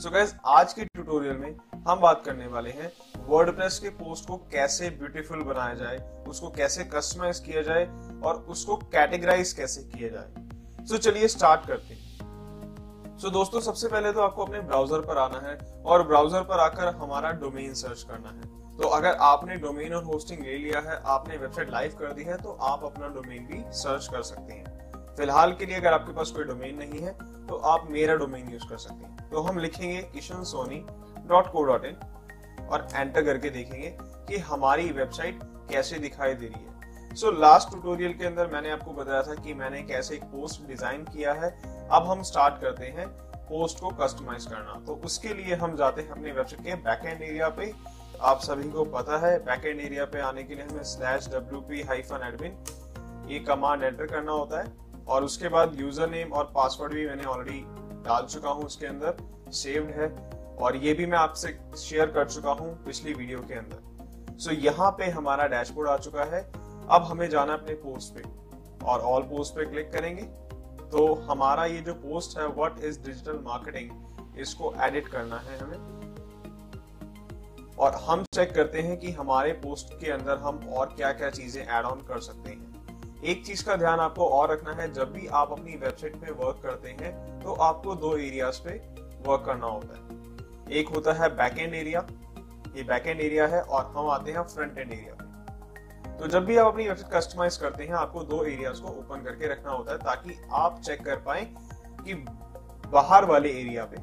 सो so gas आज के tutorial में हम बात करने वाले हैं वर्डप्रेस के पोस्ट को कैसे ब्यूटीफुल बनाया जाए, उसको कैसे कस्टमाइज किया जाए और उसको कैटेगराइज कैसे किया जाए। सो so चलिए स्टार्ट करते हैं। सो so दोस्तों, सबसे पहले तो आपको अपने ब्राउज़र पर आना है और ब्राउज़र पर आकर हमारा डोमेन सर्च करना है। तो अगर आपने डोमेन और होस्टिंग ले लिया है, आपने वेबसाइट लाइव कर दी है तो आप अपना डोमेन भी सर्च कर सकते हैं। फ़िलहाल के लिए अगर आपके पास कोई डोमेन नहीं है तो आप मेरा डोमेन यूज़ कर सकते हैं। तो हम लिखेंगे Kishan Soni dot co dot in और एंटर करके देखेंगे कि हमारी वेबसाइट कैसे दिखाई दे रही है। सो लास्ट ट्यूटोरियल के अंदर मैंने आपको बताया था कि मैंने कैसे एक पोस्ट डिज़ाइन किया है। अब हम स्टार्ट करते हैं पोस्ट को कस्टमाइज करना। तो उसके लिए हम जाते हैं अपनी वेबसाइट के बैकएंड एरिया पे। आप सभी को पता है बैकएंड एरिया पे आने के लिए हमें slash W P hyphen admin ये कमांड एंटर करना होता है। और उसके बाद यूज़र नेम और पासवर्ड भी मैंने ऑलरेडी डाल चुका हूँ उसके अंदर सेव्ड है। और ये भी मैं आपसे शेयर कर चुका हूँ पिछली वीडियो के अंदर। सो so, यहाँ पे हमारा डैशबोर्ड आ चुका है। अब हमें जाना अपने पोस्ट पे। और ऑल पोस्ट पे क्लिक करेंगे। तो हमारा ये जो पोस्ट है व्हाट इज़ डिजिटल मार्केटिंग इसको एडिट करना है हमें। और हम चेक करते हैं कि हमारे पोस्ट के अंदर हम और क्या क्या चीज़ें एड ऑन कर सकते हैं। एक चीज़ का ध्यान आपको और रखना है, जब भी आप अपनी वेबसाइट पे वर्क करते हैं तो आपको दो एरियाज़ पे वर्क करना होता है। एक होता है बैक एंड एरिया ये बैक एंड एरिया है और हम आते हैं फ्रंट एंड एरिया पे। तो जब भी आप अपनी वेबसाइट कस्टमाइज करते हैं, आपको दो एरियाज़ को ओपन करके रखना होता है, ताकि आप चेक कर पाए कि बाहर वाले एरिया पे,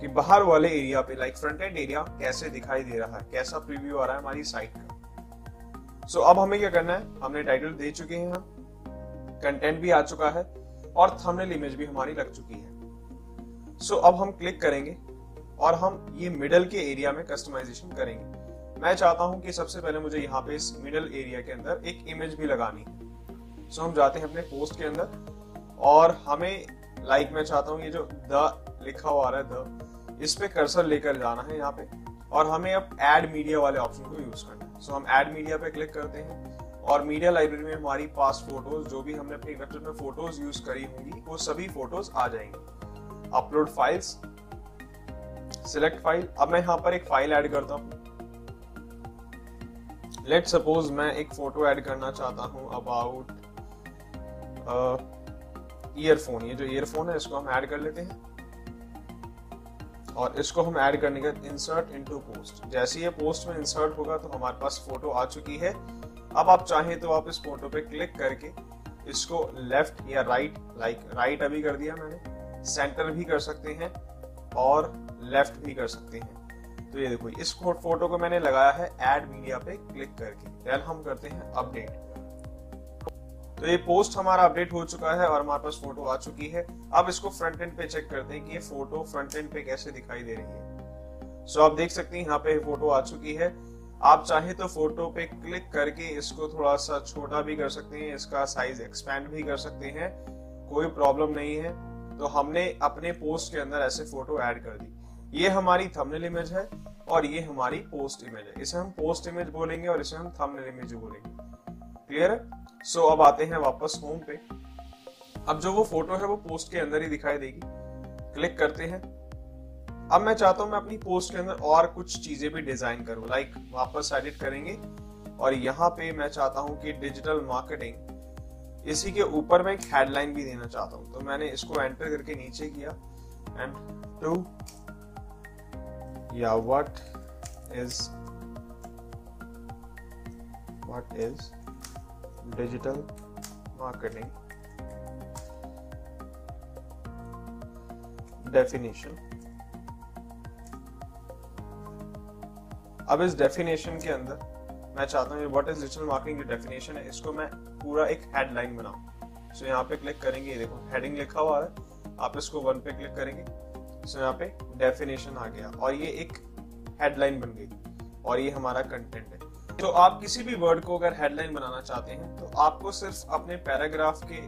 कि बाहर वाले एरिया पे लाइक फ्रंट एंड एरिया कैसे दिखाई दे रहा है, कैसा प्रीव्यू आ रहा है हमारी साइट का। सो so, अब हमें क्या करना है? हमने टाइटल दे चुके हैं हम। कंटेंट भी आ चुका है और थंबनेल इमेज भी हमारी लग चुकी है। सो so, अब हम क्लिक करेंगे और हम ये मिडल के एरिया में कस्टमाइजेशन करेंगे। मैं चाहता हूँ कि सबसे पहले मुझे यहाँ पे इस मिडल एरिया के अंदर एक इमेज भी लगानी है। सो so, हम जाते हैं अपने पोस्ट के अंदर और हमें लाइक like मैं चाहता हूँ ये जो द लिखा हुआ रहा है द इस पे कर्सर लेकर जाना है यहाँ पे और हमें अब एड मीडिया वाले ऑप्शन को यूज़ करना है। सो हम एड मीडिया पे क्लिक करते हैं और मीडिया लाइब्रेरी में हमारी पास फ़ोटोज़ जो भी हमने अपनी वेबसाइट में फ़ोटोज़ यूज़ करी होंगी, वो सभी फ़ोटोज़ आ जाएँगी। अपलोड फाइल्स सिलेक्ट फ़ाइल अब मैं यहाँ पर एक फ़ाइल ऐड करता हूँ। लेट सपोज़ मैं एक फ़ोटो ऐड करना चाहता हूँ अबाउट ईयरफोन ये जो ईयरफोन है, इसको हम ऐड कर लेते हैं। और इसको हम ऐड करने का इंसर्ट इनटू पोस्ट जैसे ये पोस्ट में इंसर्ट होगा तो हमारे पास फ़ोटो आ चुकी है। अब आप चाहें तो आप इस फ़ोटो पे क्लिक करके इसको लेफ़्ट या राइट लाइक राइट अभी कर दिया मैंने। सेंटर भी कर सकते हैं और लेफ़्ट भी कर सकते हैं। तो ये देखो, इस फ़ोटो को मैंने लगाया है एड मीडिया पे क्लिक करके। देन हम करते हैं अपडेट तो ये पोस्ट हमारा अपडेट हो चुका है और हमारे पास फ़ोटो आ चुकी है। अब इसको फ्रंट एंड पे चेक करते हैं कि ये फ़ोटो फ्रंट एंड पे कैसे दिखाई दे रही है। सो आप देख सकते हैं, यहाँ पे फ़ोटो आ चुकी है। आप चाहे तो फ़ोटो पे क्लिक करके इसको थोड़ा सा छोटा भी कर सकते हैं, इसका साइज़ एक्सपैंड भी कर सकते हैं। कोई प्रॉब्लम नहीं है। तो हमने अपने पोस्ट के अंदर ऐसे फ़ोटो ऐड कर दी। ये हमारी थंबनेल इमेज है और ये हमारी पोस्ट इमेज है। इसे हम पोस्ट इमेज बोलेंगे और इसे हम थंबनेल इमेज बोलेंगे। क्लियर है? सो अब आते हैं वापस होम पे। अब जो वो फ़ोटो है वो पोस्ट के अंदर ही दिखाई देगी। क्लिक करते हैं। अब मैं चाहता हूँ मैं अपनी पोस्ट के अंदर और कुछ चीज़ें भी डिज़ाइन करूँ। लाइक वापस एडिट करेंगे। और यहाँ पे मैं चाहता हूँ कि डिजिटल मार्केटिंग इसी के ऊपर मैं एक हेडलाइन भी देना चाहता हूँ। तो मैंने इसको एंटर करके नीचे किया। एंड टू या what is what is digital marketing definition. अब इस डेफिनेशन के अंदर मैं चाहता हूँ व्हाट इज़ डिजिटल मार्केटिंग जो डेफिनेशन है, इसको मैं पूरा एक हेडलाइन बनाऊँ। सो यहाँ पे क्लिक करेंगे देखो हेडिंग लिखा हुआ है, आप इसको वन पे क्लिक करेंगे। सो यहाँ पे डेफिनेशन आ गया और ये एक हेडलाइन बन गई और ये हमारा कंटेंट है। तो आप किसी भी वर्ड को अगर हेडलाइन बनाना चाहते हैं तो आपको सिर्फ़ अपने पैराग्राफ के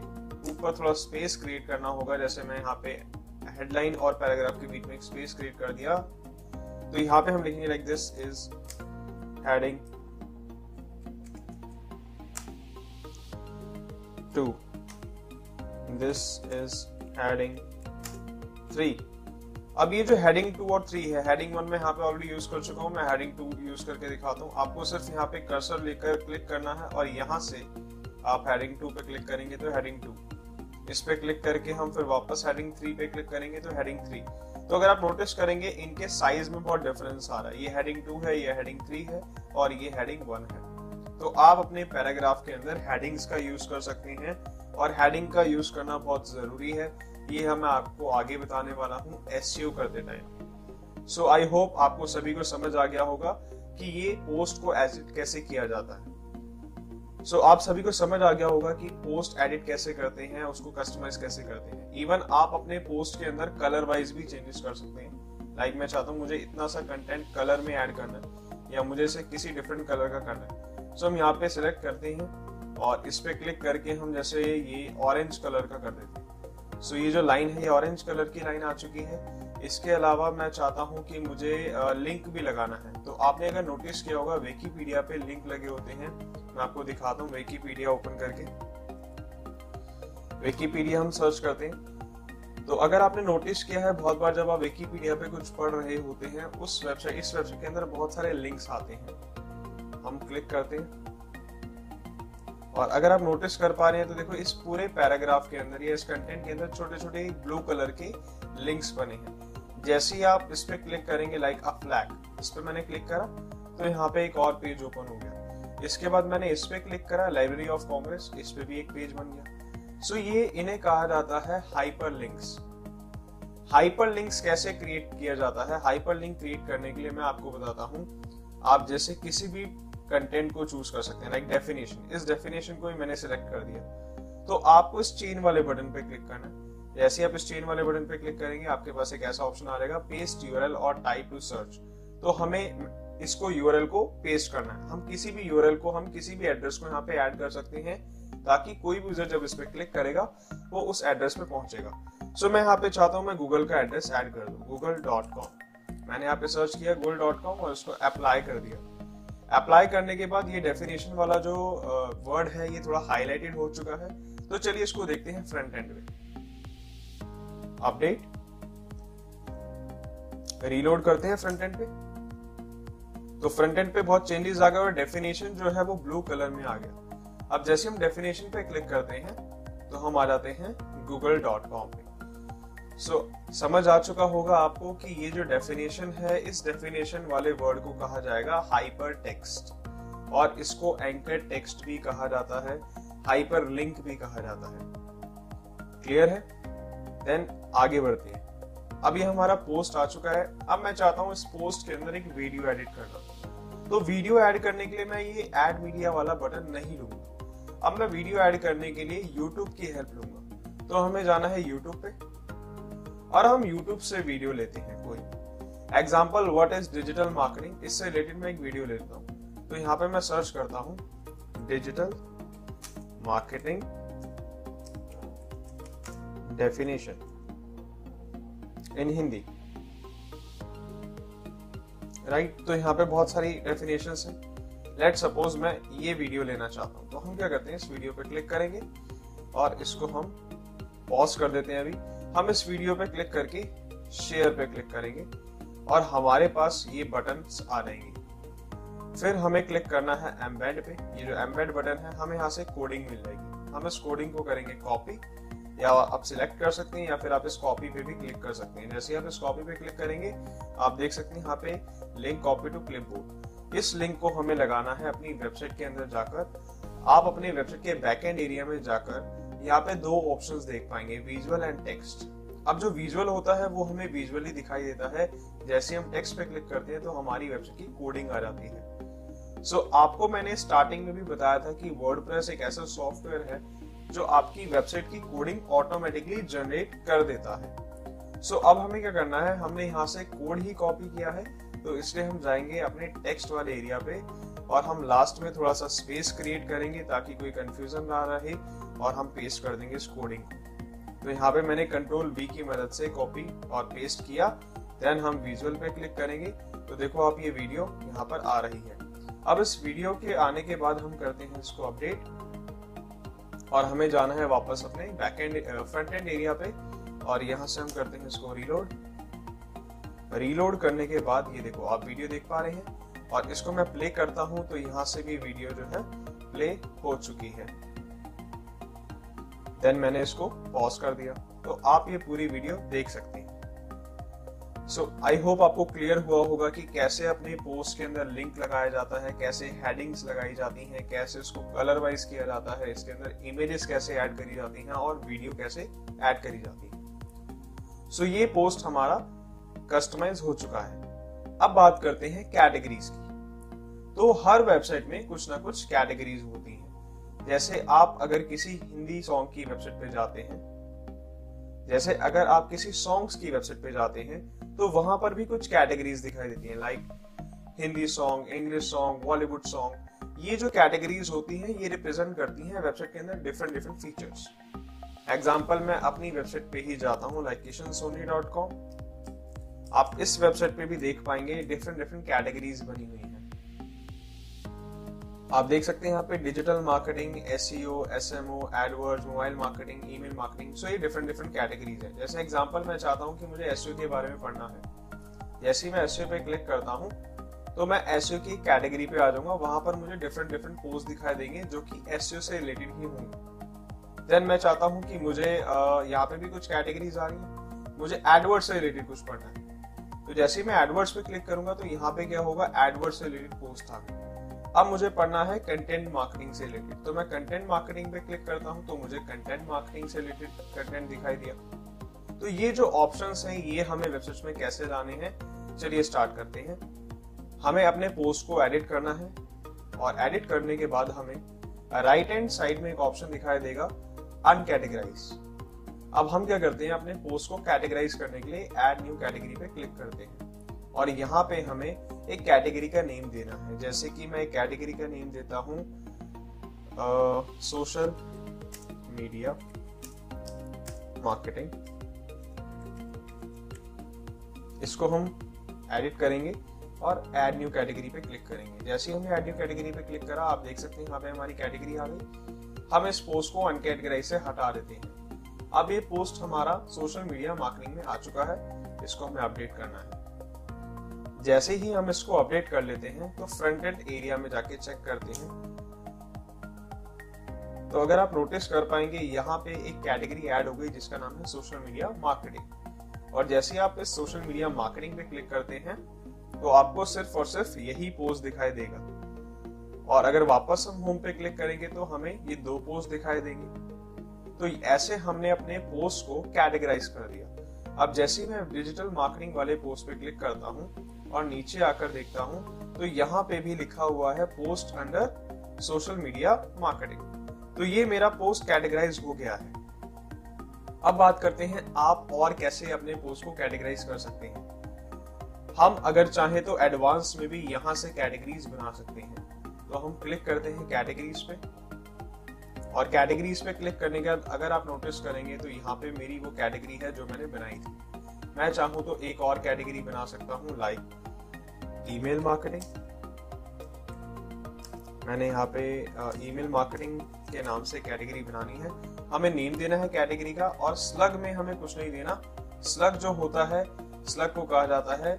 ऊपर थोड़ा स्पेस क्रिएट करना होगा। जैसे मैं यहाँ पे हेडलाइन और पैराग्राफ के बीच में एक स्पेस क्रिएट कर दिया। तो यहाँ पे हम लिखेंगे like this is heading two this is heading three अब ये जो हेडिंग टू और थ्री है हेडिंग वन में यहाँ पे ऑलरेडी यूज़ कर चुका हूँ, मैं हेडिंग टू यूज़ करके दिखाता हूँ। आपको सिर्फ़ यहाँ पे कर्सर लेकर क्लिक करना है और यहाँ से आप हेडिंग टू पे क्लिक करेंगे तो हेडिंग टू इस पे क्लिक करके हम फिर वापस हेडिंग थ्री पे क्लिक करेंगे तो हेडिंग थ्री तो अगर आप नोटिस करेंगे, इनके साइज़ में बहुत डिफरेंस आ रहा है। ये हेडिंग टू है, ये हेडिंग थ्री है और ये हेडिंग वन है। तो आप अपने पैराग्राफ के अंदर हेडिंग्स का यूज़ कर सकते हैं और हेडिंग का यूज़ करना बहुत ज़रूरी है। ये हम आपको आगे बताने वाला हूँ एस करते टाइम सो आई होप आपको सभी को समझ आ गया होगा कि ये पोस्ट को एडिट कैसे किया जाता है। सो so, आप सभी को समझ आ गया होगा कि पोस्ट एडिट कैसे करते हैं उसको कस्टमाइज कैसे करते हैं। इवन आप अपने पोस्ट के अंदर कलर वाइज भी चेंजेस कर सकते हैं। लाइक like मैं चाहता हूँ मुझे इतना सा कंटेंट कलर में ऐड करना है या मुझे इसे किसी डिफरेंट कलर का करना है। सो हम यहाँ पे सिलेक्ट करते हैं और इस पे क्लिक करके हम जैसे ये ऑरेंज कलर का कर देते हैं। सो ये जो लाइन है, ये ऑरेंज कलर की लाइन आ चुकी है। इसके अलावा मैं चाहता हूँ कि मुझे लिंक भी लगाना है। तो आपने अगर नोटिस किया होगा विकीपीडिया पे लिंक लगे होते हैं। मैं आपको दिखाता हूँ विकीपीडिया ओपन करके। विकीपीडिया हम सर्च करते हैं। तो अगर आपने नोटिस किया है, बहुत बार जब आप विकीपीडिया पे कुछ पढ़ रहे होते हैं, उस वेबसाइट इस वेबसाइट के अंदर बहुत सारे लिंक्स आते हैं। हम क्लिक करते हैं। और अगर आप नोटिस कर पा रहे हैं तो देखो इस पूरे पैराग्राफ के अंदर या इस कंटेंट के अंदर छोटे छोटे ब्लू कलर के लिंक्स बने हैं। जैसे ही आप इस पे क्लिक करेंगे लाइक अ फ्लैग इस पे मैंने क्लिक करा तो यहाँ पे एक और पेज ओपन हो गया। इसके बाद मैंने इस पे क्लिक करा लाइब्रेरी ऑफ़ कांग्रेस इस पे भी एक पेज बन गया। सो ये इन्हें कहा जाता है हाइपर लिंक्स हाइपर लिंक्स कैसे क्रिएट किया जाता है? हाइपर लिंक क्रिएट करने के लिए मैं आपको बताता हूँ। आप जैसे किसी भी कंटेंट को चूज़ कर सकते हैं लाइक डेफिनेशन इस डेफिनेशन को ही मैंने सिलेक्ट कर दिया। तो आपको इस चेन वाले बटन पे क्लिक करना है। जैसे आप इस चेन वाले बटन पे क्लिक करेंगे आपके पास एक ऐसा ऑप्शन आ जाएगा पेस्ट यूआरएल और टाइप टू सर्च तो हमें इसको यूआरएल को पेस्ट करना है। हम किसी भी यूआरएल को हम किसी भी एड्रेस को यहाँ पे ऐड कर सकते हैं ताकि कोई भी यूज़र जब इस पे क्लिक करेगा वो उस एड्रेस पे पहुंचेगा। सो so, मैं यहाँ पे चाहता हूँ मैं गूगल का एड्रेस ऐड कर दू गूगल डॉट कॉम मैंने यहाँ पे सर्च किया गूगल डॉट कॉम और उसको अप्लाई कर दिया। अप्लाई करने के बाद ये डेफिनेशन वाला जो वर्ड uh, है ये थोड़ा हाईलाइटेड हो चुका है। तो चलिए इसको देखते हैं फ्रंट एंड में। अपडेट रीलोड करते हैं फ्रंट एंड पे। तो फ्रंट एंड पे बहुत चेंजेस आ गए और डेफिनेशन जो है वो ब्लू कलर में आ गया। अब जैसे हम डेफिनेशन पे क्लिक करते हैं तो हम आ जाते हैं गूगल डॉट कॉम पे। सो so, समझ आ चुका होगा आपको कि ये जो डेफिनेशन है इस डेफिनेशन वाले वर्ड को कहा जाएगा हाइपर टेक्स्ट और इसको एंकर टेक्स्ट भी कहा जाता है हाइपर लिंक भी कहा जाता है। क्लियर है? देन आगे बढ़ते हैं। ये हमारा पोस्ट आ चुका है। अब मैं चाहता हूँ इस पोस्ट के अंदर एक वीडियो एडिट करना तो वीडियो ऐड करने के लिए मैं ये एड मीडिया वाला बटन नहीं लूँगा। अब मैं वीडियो ऐड करने के लिए यूट्यूब की हेल्प लूँगा। तो हमें जाना है यूट्यूब पे। और हम यूट्यूब से वीडियो लेते हैं कोई। Example what is digital marketing इससे रिलेटेड मैं एक वीडियो लेता हूँ। तो यहाँ पे मैं सर्च करता हूँ। Digital marketing definition in Hindi right? तो यहाँ पे बहुत सारी डेफिनेशन है। लेट सपोज़ मैं ये वीडियो लेना चाहता हूँ। तो हम क्या करते हैं? इस वीडियो पे क्लिक करेंगे और इसको हम पॉज कर देते हैं अभी। हम इस वीडियो पे क्लिक करके शेयर पे क्लिक करेंगे और हमारे पास ये बटन आ जाएँगे। फिर हमें क्लिक करना है एम्बेड पे। ये जो एम्बेड बटन है, हमें यहाँ से कोडिंग मिल जाएगी। हम इस कोडिंग को करेंगे कॉपी या आप सिलेक्ट कर सकते हैं, या फिर आप इस कॉपी पे भी क्लिक कर सकते हैं। जैसे आप इस कॉपी पे क्लिक करेंगे, आप देख सकते हैं यहाँ पे लिंक कॉपी टू क्लिपबोर्ड इस लिंक को हमें लगाना है अपनी वेबसाइट के अंदर जाकर। आप अपने वेबसाइट के बैकएंड एरिया में जाकर यहाँ पे दो ऑप्शन देख पाएँगे विजुअल एंड टेक्स्ट अब जो विजुअल होता है वो हमें विजुअली दिखाई देता है। जैसे हम टेक्स्ट पे क्लिक करते हैं तो हमारी वेबसाइट की कोडिंग आ जाती है। सो so, आपको मैंने स्टार्टिंग में भी बताया था कि वर्ड एक ऐसा सॉफ्टवेयर है जो आपकी वेबसाइट की कोडिंग ऑटोमेटिकली जनरेट कर देता है। सो so, अब हमें क्या करना है? हमने यहाँ से कोड ही कॉपी किया है तो इसलिए हम जाएँगे अपने टेक्स्ट वाले एरिया पे। और हम लास्ट में थोड़ा सा स्पेस क्रिएट करेंगे ताकि कोई कंफ्यूजन ना रहे और हम पेस्ट कर देंगे इस कोडिंग तो यहाँ पे मैंने कंट्रोल वी की मदद से कॉपी और पेस्ट किया देन हम विजुअल पे क्लिक करेंगे। तो देखो आप ये वीडियो यहाँ पर आ रही है। अब इस वीडियो के आने के बाद हम करते हैं इसको अपडेट और हमें जाना है वापस अपने back end front end area पे और यहाँ से हम करते हैं इसको रीलोड रीलोड करने के बाद ये देखो आप वीडियो देख पा रहे हैं। और इसको मैं प्ले करता हूँ तो यहाँ से भी वीडियो जो है प्ले हो चुकी है। देन मैंने इसको पॉज कर दिया। तो आप ये पूरी वीडियो देख सकते हैं। सो आई होप आपको क्लियर हुआ होगा कि कैसे अपने पोस्ट के अंदर लिंक लगाया जाता है कैसे हेडिंग्स लगाई जाती हैं कैसे उसको कलर वाइज किया जाता है इसके अंदर इमेजेस कैसे ऐड करी जाती हैं और वीडियो कैसे ऐड करी जाती है। सो so, ये पोस्ट हमारा कस्टमाइज हो चुका है। अब बात करते हैं कैटेगरीज की। तो हर वेबसाइट में कुछ ना कुछ कैटेगरीज होती हैं। जैसे आप अगर किसी हिंदी सॉन्ग की वेबसाइट पे जाते हैं, जैसे अगर आप किसी सॉन्ग्स की वेबसाइट पे जाते हैं तो वहाँ पर भी कुछ कैटेगरीज दिखाई देती हैं like Hindi song English song Bollywood song ये जो कैटेगरीज होती हैं, ये रिप्रेजेंट करती हैं वेबसाइट के अंदर डिफरेंट डिफरेंट फीचर्स एग्ज़ाम्पल मैं अपनी वेबसाइट पे ही जाता हूँ like Kishan Soni dot com आप इस वेबसाइट पे भी देख पाएँगे डिफरेंट डिफरेंट कैटेगरीज बनी हुई हैं। आप देख सकते हैं यहाँ पे digital marketing S S M O AdWords mobile marketing email marketing so ये डिफरेंट डिफरेंट कैटेगरीज है। जैसे एग्जांपल मैं चाहता हूँ कि मुझे एस के बारे में पढ़ना है। जैसे ही मैं एस पे क्लिक करता हूँ तो मैं एस की कैटेगरी पे आ जाऊँगा। वहाँ पर मुझे डिफरेंट डिफरेंट पोस्ट दिखाई देंगे जो कि एस से रिलेटेड ही होंगे। देन मैं चाहता हूँ कि मुझे यहाँ पे भी कुछ कैटेगरीज आ रही है। मुझे एडवर्ड से रिलेटेड कुछ पढ़ना है। तो जैसे ही मैं एडवर्ड्स पे क्लिक करूँगा तो यहाँ पे क्या होगा? एडवर्ड से रिलेटेड पोस्ट आ अब मुझे पढ़ना है कंटेंट मार्केटिंग से रिलेटेड तो मैं कंटेंट मार्केटिंग पे क्लिक करता हूँ तो मुझे कंटेंट मार्केटिंग से रिलेटेड कंटेंट दिखाई दिया। तो ये जो ऑप्शंस हैं, ये हमें वेबसाइट में कैसे लाने हैं? चलिए स्टार्ट करते हैं। हमें अपने पोस्ट को एडिट करना है और एडिट करने के बाद हमें राइट हैंड साइड में एक ऑप्शन दिखाई देगा अनकैटेगराइज अब हम क्या करते हैं, अपने पोस्ट को कैटेगराइज करने के लिए एड न्यू कैटेगरी पे क्लिक करते हैं। और यहाँ पे हमें एक कैटेगरी का नेम देना है। जैसे कि मैं एक कैटेगरी का नेम देता हूँ सोशल मीडिया मार्केटिंग इसको हम एडिट करेंगे और ऐड न्यू कैटेगरी पे क्लिक करेंगे। जैसे ही हमने ऐड न्यू कैटेगरी पे क्लिक करा, आप देख सकते हैं यहाँ पे हमारी कैटेगरी आ गई। हम इस पोस्ट को अनकैटेगराइज से हटा देते हैं। अब ये पोस्ट हमारा सोशल मीडिया मार्केटिंग में आ चुका है। इसको हमें अपडेट करना है। जैसे ही हम इसको अपडेट कर लेते हैं तो फ्रंट एंड एरिया में जाके चेक करते हैं। तो अगर आप नोटिस कर पाएँगे, यहाँ पे एक कैटेगरी ऐड हो गई जिसका नाम है सोशल मीडिया मार्केटिंग और जैसे आप इस सोशल मीडिया मार्केटिंग पे क्लिक करते हैं तो आपको सिर्फ़ और सिर्फ़ यही पोस्ट दिखाई देगा। और अगर वापस हम होम पे क्लिक करेंगे तो हमें ये दो पोस्ट दिखाई देंगे। तो ऐसे हमने अपने पोस्ट को कैटेगराइज कर दिया। अब जैसे मैं डिजिटल मार्केटिंग वाले पोस्ट पे क्लिक करता हूँ और नीचे आकर देखता हूँ तो यहाँ पे भी लिखा हुआ है post under social media marketing तो ये मेरा पोस्ट कैटेगराइज हो गया है। अब बात करते हैं आप और कैसे अपने पोस्ट को कैटेगराइज कर सकते हैं। हम अगर चाहें तो एडवांस में भी यहाँ से कैटेगरीज बना सकते हैं। तो हम क्लिक करते हैं कैटेगरीज पे। और कैटेगरीज पे क्लिक करने के बाद अगर आप नोटिस करेंगे तो यहाँ पे मेरी वो कैटेगरी है जो मैंने बनाई थी। मैं चाहूँ तो एक और कैटेगरी बना सकता हूँ लाइक ईमेल मार्केटिंग? मैंने यहाँ पे ईमेल मार्केटिंग के नाम से कैटेगरी बनानी है। हमें नेम देना है कैटेगरी का और स्लग में हमें कुछ नहीं देना। स्लग जो होता है, स्लग को कहा जाता है,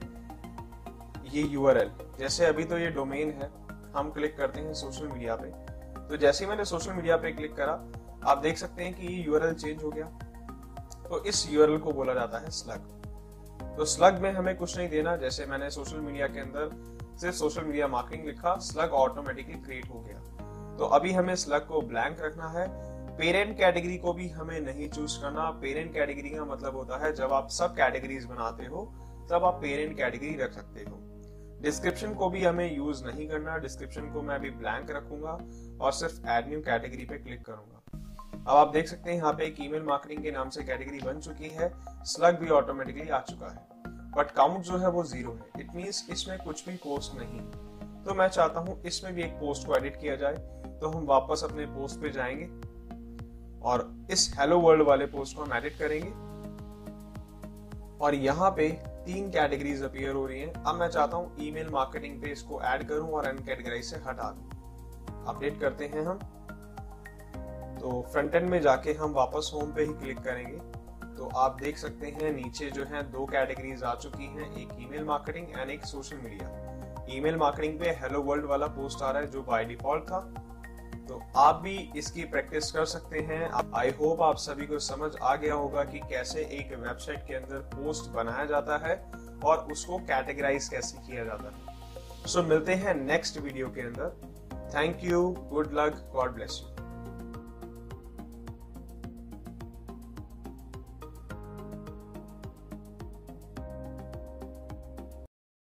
ये यूआरएल जैसे अभी तो ये डोमेन है, हम क्लिक करते हैं सोशल मीडिया पे। तो जैसे मैंने सोशल मीडिया पे क्लिक करा, आप देख सकते हैं कि ये यूआरएल चेंज हो गया। तो इस यूआरएल को बोला जाता है स्लग। तो स्लग में हमें कुछ नहीं देना, जैसे मैंने सोशल मीडिया के अंदर सिर्फ़ सोशल मीडिया मार्केटिंग लिखा स्लग ऑटोमेटिकली क्रिएट हो गया। तो अभी हमें स्लग को ब्लैंक रखना है। पेरेंट कैटेगरी को भी हमें नहीं चूज़ करना। पेरेंट कैटेगरी का मतलब होता है जब आप सब कैटेगरीज बनाते हो, तब आप पेरेंट कैटेगरी रख सकते हो। डिस्क्रिप्शन को भी हमें यूज़ नहीं करना। डिस्क्रिप्शन को मैं अभी ब्लैंक रखूँगा और सिर्फ़ एड न्यू कैटेगरी पे क्लिक करूँगा। अब आप देख सकते हैं यहाँ पे एक ईमेल मार्केटिंग के नाम से कैटेगरी बन चुकी है। स्लग भी ऑटोमेटिकली आ चुका है। बट काउंट जो है वो ज़ीरो है। इट मीन्स इसमें कुछ भी पोस्ट नहीं। तो मैं चाहता हूँ इसमें भी एक पोस्ट को एडिट किया जाए। तो हम वापस अपने पोस्ट पे जाएँगे। और इस हेलो वर्ल्ड वाले पोस्ट को हम एडिट करेंगे। और यहाँ पे तीन कैटेगरीज अपीयर हो रही हैं। अब मैं चाहता हूँ ईमेल मार्केटिंग पे इसको ऐड करूँ और अनकैटेगराइज से हटा दूँ। अपडेट करते हैं हम। तो फ्रंट एंड में जाके हम वापस होम पे ही क्लिक करेंगे। तो आप देख सकते हैं नीचे जो है दो कैटेगरीज आ चुकी हैं एक ईमेल मार्केटिंग एंड एक सोशल मीडिया ईमेल मार्केटिंग पे हेलो वर्ल्ड वाला पोस्ट आ रहा है जो बाय डिफ़ॉल्ट था। तो आप भी इसकी प्रैक्टिस कर सकते हैं। आई होप आप सभी को समझ आ गया होगा कि कैसे एक वेबसाइट के अंदर पोस्ट बनाया जाता है और उसको कैटेगराइज कैसे किया जाता है। सो so, मिलते हैं नेक्स्ट वीडियो के अंदर। Thank you good luck God bless you